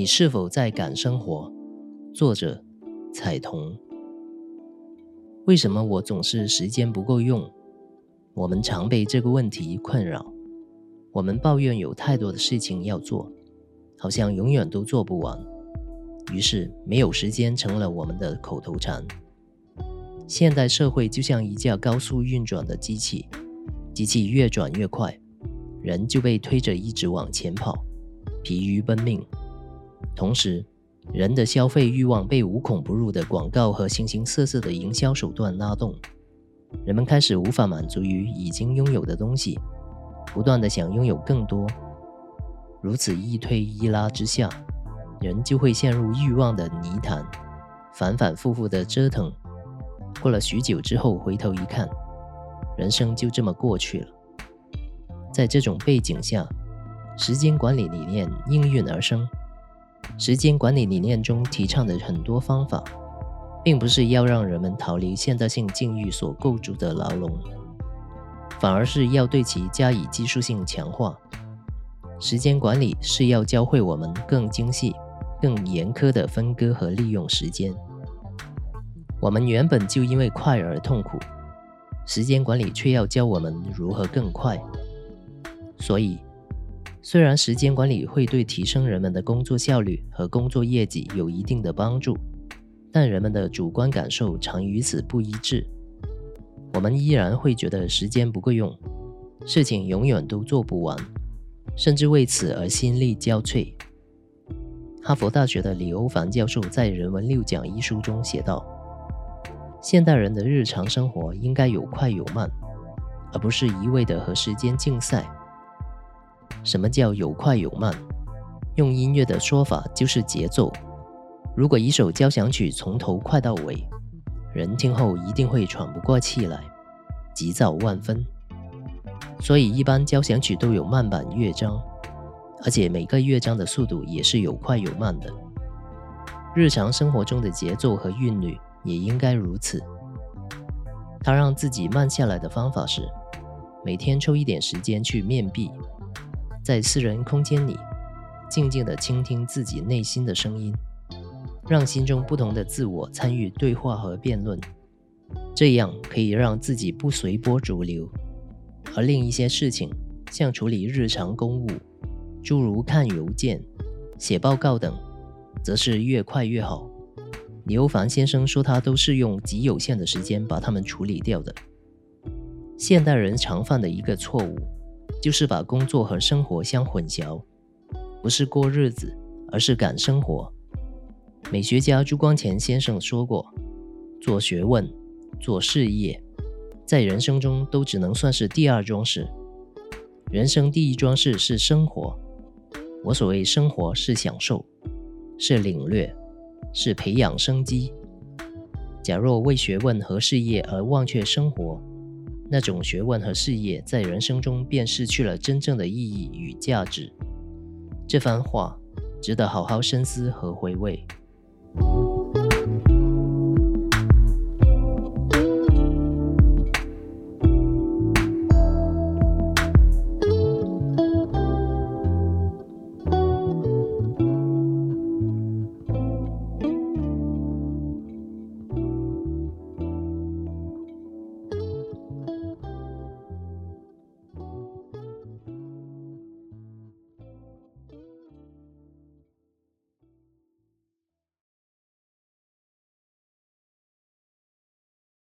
你是否在赶生活？作者：彩童。为什么我总是时间不够用？我们常被这个问题困扰。我们抱怨有太多的事情要做，好像永远都做不完。于是，没有时间成了我们的口头禅。现代社会就像一架高速运转的机器，机器越转越快，人就被推着一直往前跑，疲于奔命。同时，人的消费欲望被无孔不入的广告和形形色色的营销手段拉动，人们开始无法满足于已经拥有的东西，不断的想拥有更多。如此一推一拉之下，人就会陷入欲望的泥潭，反反复复的折腾。过了许久之后，回头一看，人生就这么过去了。在这种背景下，时间管理理念应运而生。时间管理理念中提倡的很多方法，并不是要让人们逃离现代性境遇所构筑的牢笼，反而是要对其加以技术性强化。时间管理是要教会我们更精细、更严苛的分割和利用时间。我们原本就因为快而痛苦，时间管理却要教我们如何更快。所以，虽然时间管理会对提升人们的工作效率和工作业绩有一定的帮助，但人们的主观感受常与此不一致。我们依然会觉得时间不够用，事情永远都做不完，甚至为此而心力交瘁。哈佛大学的李欧凡教授在《人文六讲》一书中写道：“现代人的日常生活应该有快有慢，而不是一味的和时间竞赛。”什么叫有快有慢？用音乐的说法就是节奏。如果一首交响曲从头快到尾，人听后一定会喘不过气来，急躁万分。所以一般交响曲都有慢板乐章，而且每个乐章的速度也是有快有慢的。日常生活中的节奏和韵律也应该如此。他让自己慢下来的方法是，每天抽一点时间去面壁。在私人空间里，静静地倾听自己内心的声音，让心中不同的自我参与对话和辩论，这样可以让自己不随波逐流。而另一些事情，像处理日常公务，诸如看邮件、写报告等，则是越快越好。刘凡先生说，他都是用极有限的时间把它们处理掉的。现代人常犯的一个错误。就是把工作和生活相混淆，不是过日子，而是赶生活。美学家朱光潜先生说过：“做学问、做事业，在人生中都只能算是第二桩事。人生第一桩事是生活。我所谓生活，是享受，是领略，是培养生机。假若为学问和事业而忘却生活，”那种学问和事业在人生中便失去了真正的意义与价值。这番话值得好好深思和回味。